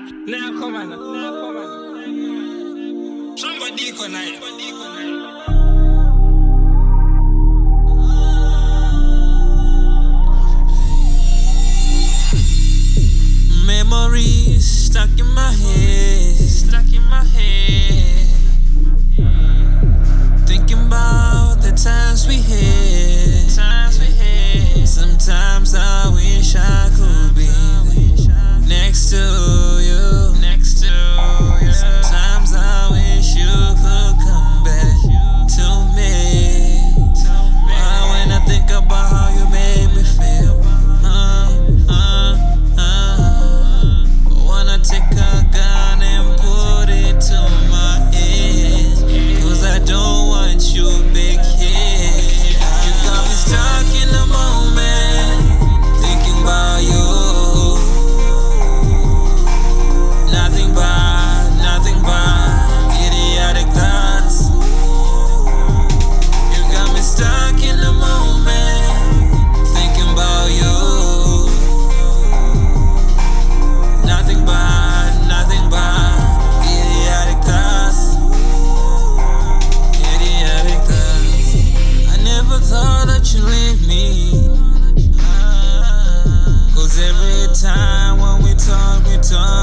Now come on. Now come on. Somebody connect. Somebody. Memories stuck in my head. Stuck in my head. time when we talk, we talk.